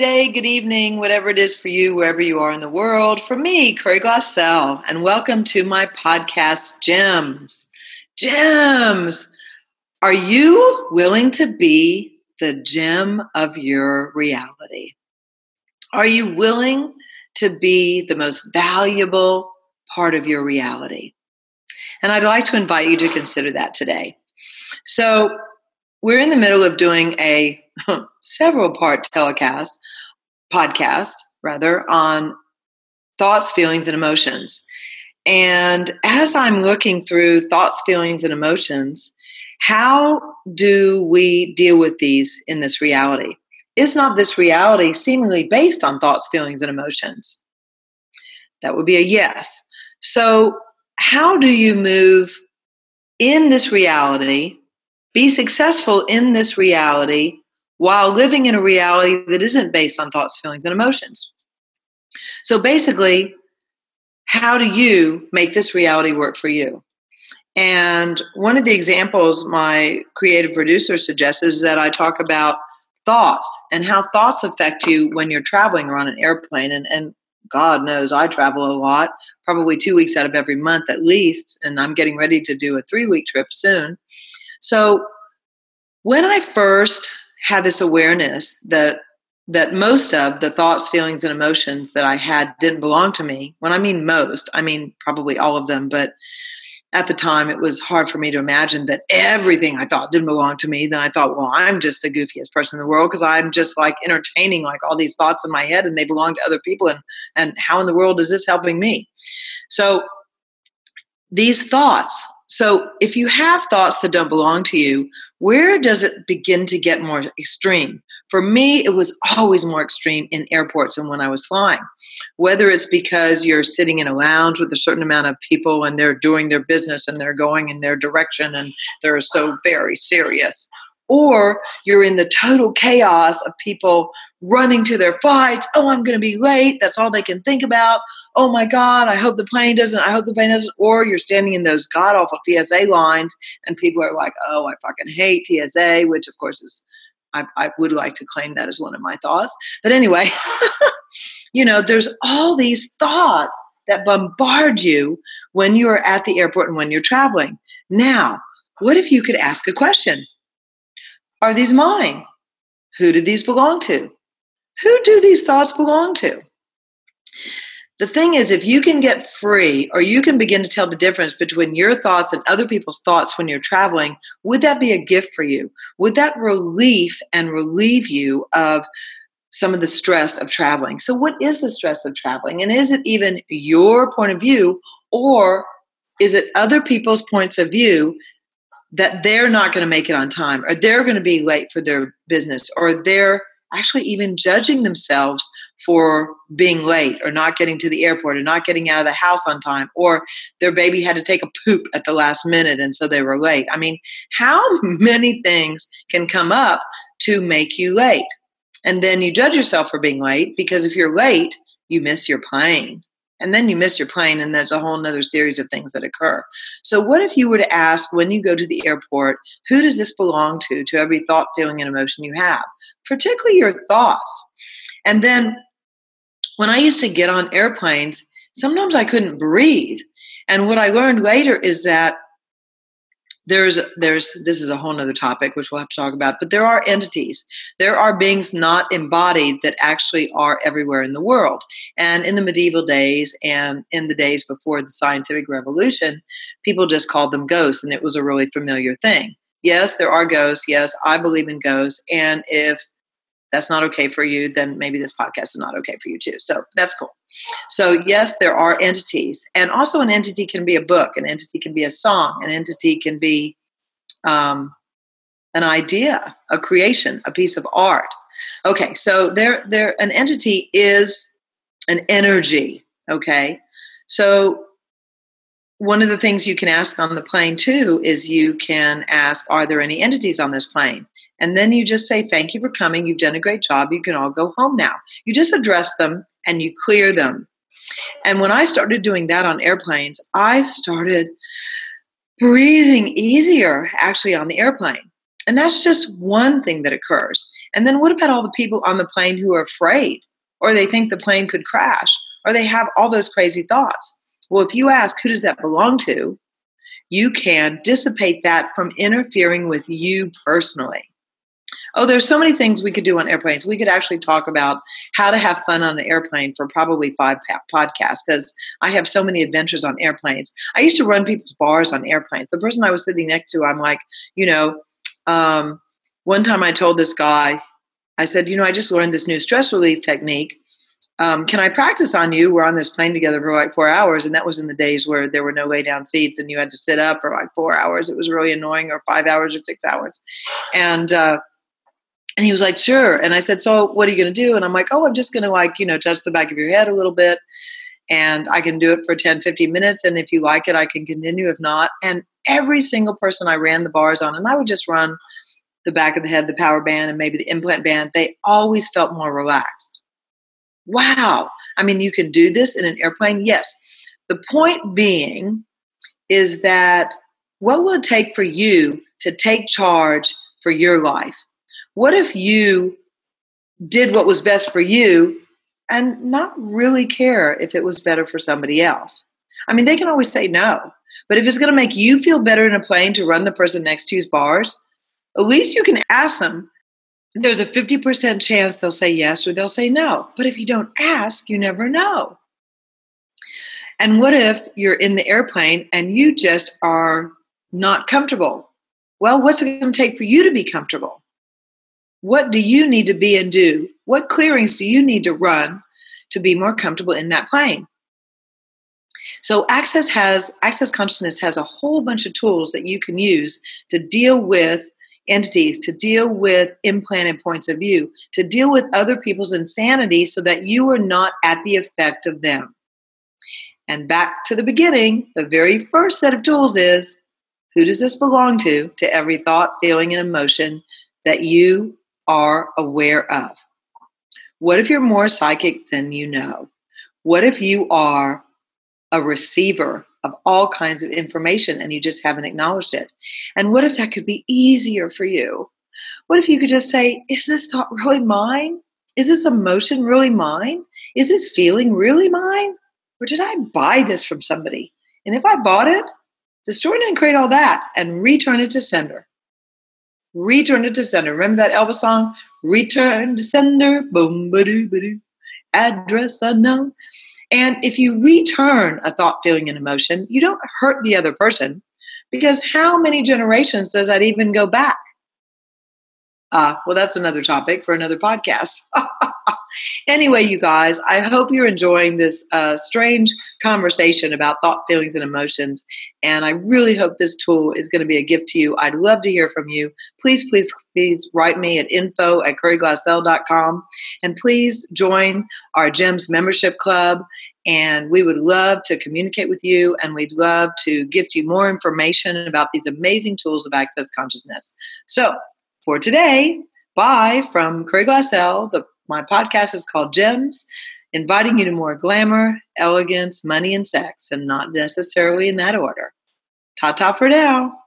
day, good evening, whatever it is for you, wherever you are in the world. For me, Curry Glassell, and welcome to my podcast, Gems. Gems. Are you willing to be the gem of your reality? Are you willing to be the most valuable part of your reality? And I'd like to invite you to consider that today. So, we're in the middle of doing a several part telecast, podcast rather, on thoughts, feelings, and emotions. And as I'm looking through thoughts, feelings, and emotions, how do we deal with these in this reality? Is not this reality seemingly based on thoughts, feelings, and emotions? That would be a yes. So, how do you move in this reality, be successful in this reality while living in a reality that isn't based on thoughts, feelings, and emotions? So, basically, how do you make this reality work for you? And one of the examples my creative producer suggests is that I talk about thoughts and how thoughts affect you when you're traveling or on an airplane. And, and God knows I travel a lot, probably two weeks out of every month at least, and I'm getting ready to do a three week trip soon. So when I first had this awareness that that most of the thoughts, feelings, and emotions that I had didn't belong to me. When I mean most, I mean probably all of them, but at the time it was hard for me to imagine that everything i thought didn't belong to me then i thought well i'm just the goofiest person in the world because i'm just like entertaining like all these thoughts in my head and they belong to other people and and how in the world is this helping me so these thoughts so if you have thoughts that don't belong to you where does it begin to get more extreme for me, it was always more extreme in airports and when I was flying. Whether it's because you're sitting in a lounge with a certain amount of people and they're doing their business and they're going in their direction and they're so very serious, or you're in the total chaos of people running to their flights. Oh, I'm going to be late. That's all they can think about. Oh my God, I hope the plane doesn't. I hope the plane doesn't. Or you're standing in those god awful TSA lines and people are like, oh, I fucking hate TSA, which of course is I, I would like to claim that as one of my thoughts. But anyway, you know, there's all these thoughts that bombard you when you're at the airport and when you're traveling. Now, what if you could ask a question? Are these mine? Who do these belong to? Who do these thoughts belong to? the thing is, if you can get free or you can begin to tell the difference between your thoughts and other people's thoughts when you're traveling, would that be a gift for you? Would that relief and relieve you of some of the stress of traveling? So, what is the stress of traveling? And is it even your point of view or is it other people's points of view that they're not going to make it on time or they're going to be late for their business or they're actually even judging themselves for being late or not getting to the airport or not getting out of the house on time or their baby had to take a poop at the last minute and so they were late. I mean, how many things can come up to make you late? And then you judge yourself for being late because if you're late, you miss your plane. And then you miss your plane, and there's a whole nother series of things that occur. So, what if you were to ask when you go to the airport, who does this belong to, to every thought, feeling, and emotion you have? Particularly your thoughts. And then when I used to get on airplanes, sometimes I couldn't breathe. And what I learned later is that there's there's this is a whole nother topic which we'll have to talk about but there are entities. There are beings not embodied that actually are everywhere in the world. And in the medieval days and in the days before the scientific revolution people just called them ghosts and it was a really familiar thing. Yes there are ghosts. Yes i believe in ghosts. And if that's not okay for you, then maybe this podcast is not okay for you too. So that's cool. So, yes, there are entities. And also, an entity can be a book, an entity can be a song, an entity can be um, an idea, a creation, a piece of art. Okay, so there, there, an entity is an energy. Okay, so one of the things you can ask on the plane too is you can ask, Are there any entities on this plane? And then you just say, Thank you for coming. You've done a great job. You can all go home now. You just address them and you clear them. And when I started doing that on airplanes, I started breathing easier actually on the airplane. And that's just one thing that occurs. And then what about all the people on the plane who are afraid or they think the plane could crash or they have all those crazy thoughts? Well, if you ask who does that belong to, you can dissipate that from interfering with you personally. Oh, there's so many things we could do on airplanes. We could actually talk about how to have fun on an airplane for probably five podcasts because I have so many adventures on airplanes. I used to run people's bars on airplanes. The person I was sitting next to, I'm like, you know, um, one time I told this guy, I said, you know, I just learned this new stress relief technique. Um, can I practice on you? We're on this plane together for like four hours, and that was in the days where there were no lay down seats and you had to sit up for like four hours. It was really annoying, or five hours or six hours. And uh, and he was like, sure. And I said, so what are you going to do? And I'm like, oh, I'm just going to like, you know, touch the back of your head a little bit. And I can do it for 10, 15 minutes. And if you like it, I can continue. If not, and every single person I ran the bars on, and I would just run the back of the head, the power band, and maybe the implant band, they always felt more relaxed. Wow. I mean, you can do this in an airplane? Yes. The point being is that what will it take for you to take charge for your life? What if you did what was best for you and not really care if it was better for somebody else? I mean, they can always say no, but if it's going to make you feel better in a plane to run the person next to you's bars, at least you can ask them. There's a 50% chance they'll say yes or they'll say no. But if you don't ask, you never know. And what if you're in the airplane and you just are not comfortable? Well, what's it going to take for you to be comfortable? What do you need to be and do? What clearings do you need to run to be more comfortable in that plane? So access has access consciousness has a whole bunch of tools that you can use to deal with entities, to deal with implanted points of view, to deal with other people's insanity so that you are not at the effect of them. And back to the beginning, the very first set of tools is who does this belong to? To every thought, feeling, and emotion that you are aware of. What if you're more psychic than you know? What if you are a receiver of all kinds of information and you just haven't acknowledged it? And what if that could be easier for you? What if you could just say, Is this thought really mine? Is this emotion really mine? Is this feeling really mine? Or did I buy this from somebody? And if I bought it, destroy it and create all that and return it to sender. Return to sender. Remember that Elvis song? Return to sender. Boom, ba doo, ba doo. Address unknown. And if you return a thought, feeling, and emotion, you don't hurt the other person because how many generations does that even go back? Uh, well, that's another topic for another podcast. anyway, you guys, I hope you're enjoying this uh, strange conversation about thought, feelings, and emotions. And I really hope this tool is going to be a gift to you. I'd love to hear from you. Please, please, please write me at info at curryglassell.com. And please join our GEMS membership club. And we would love to communicate with you and we'd love to gift you more information about these amazing tools of access consciousness. So, for today, bye from Curry Glassell. The, my podcast is called Gems, inviting you to more glamour, elegance, money, and sex, and not necessarily in that order. Ta ta for now.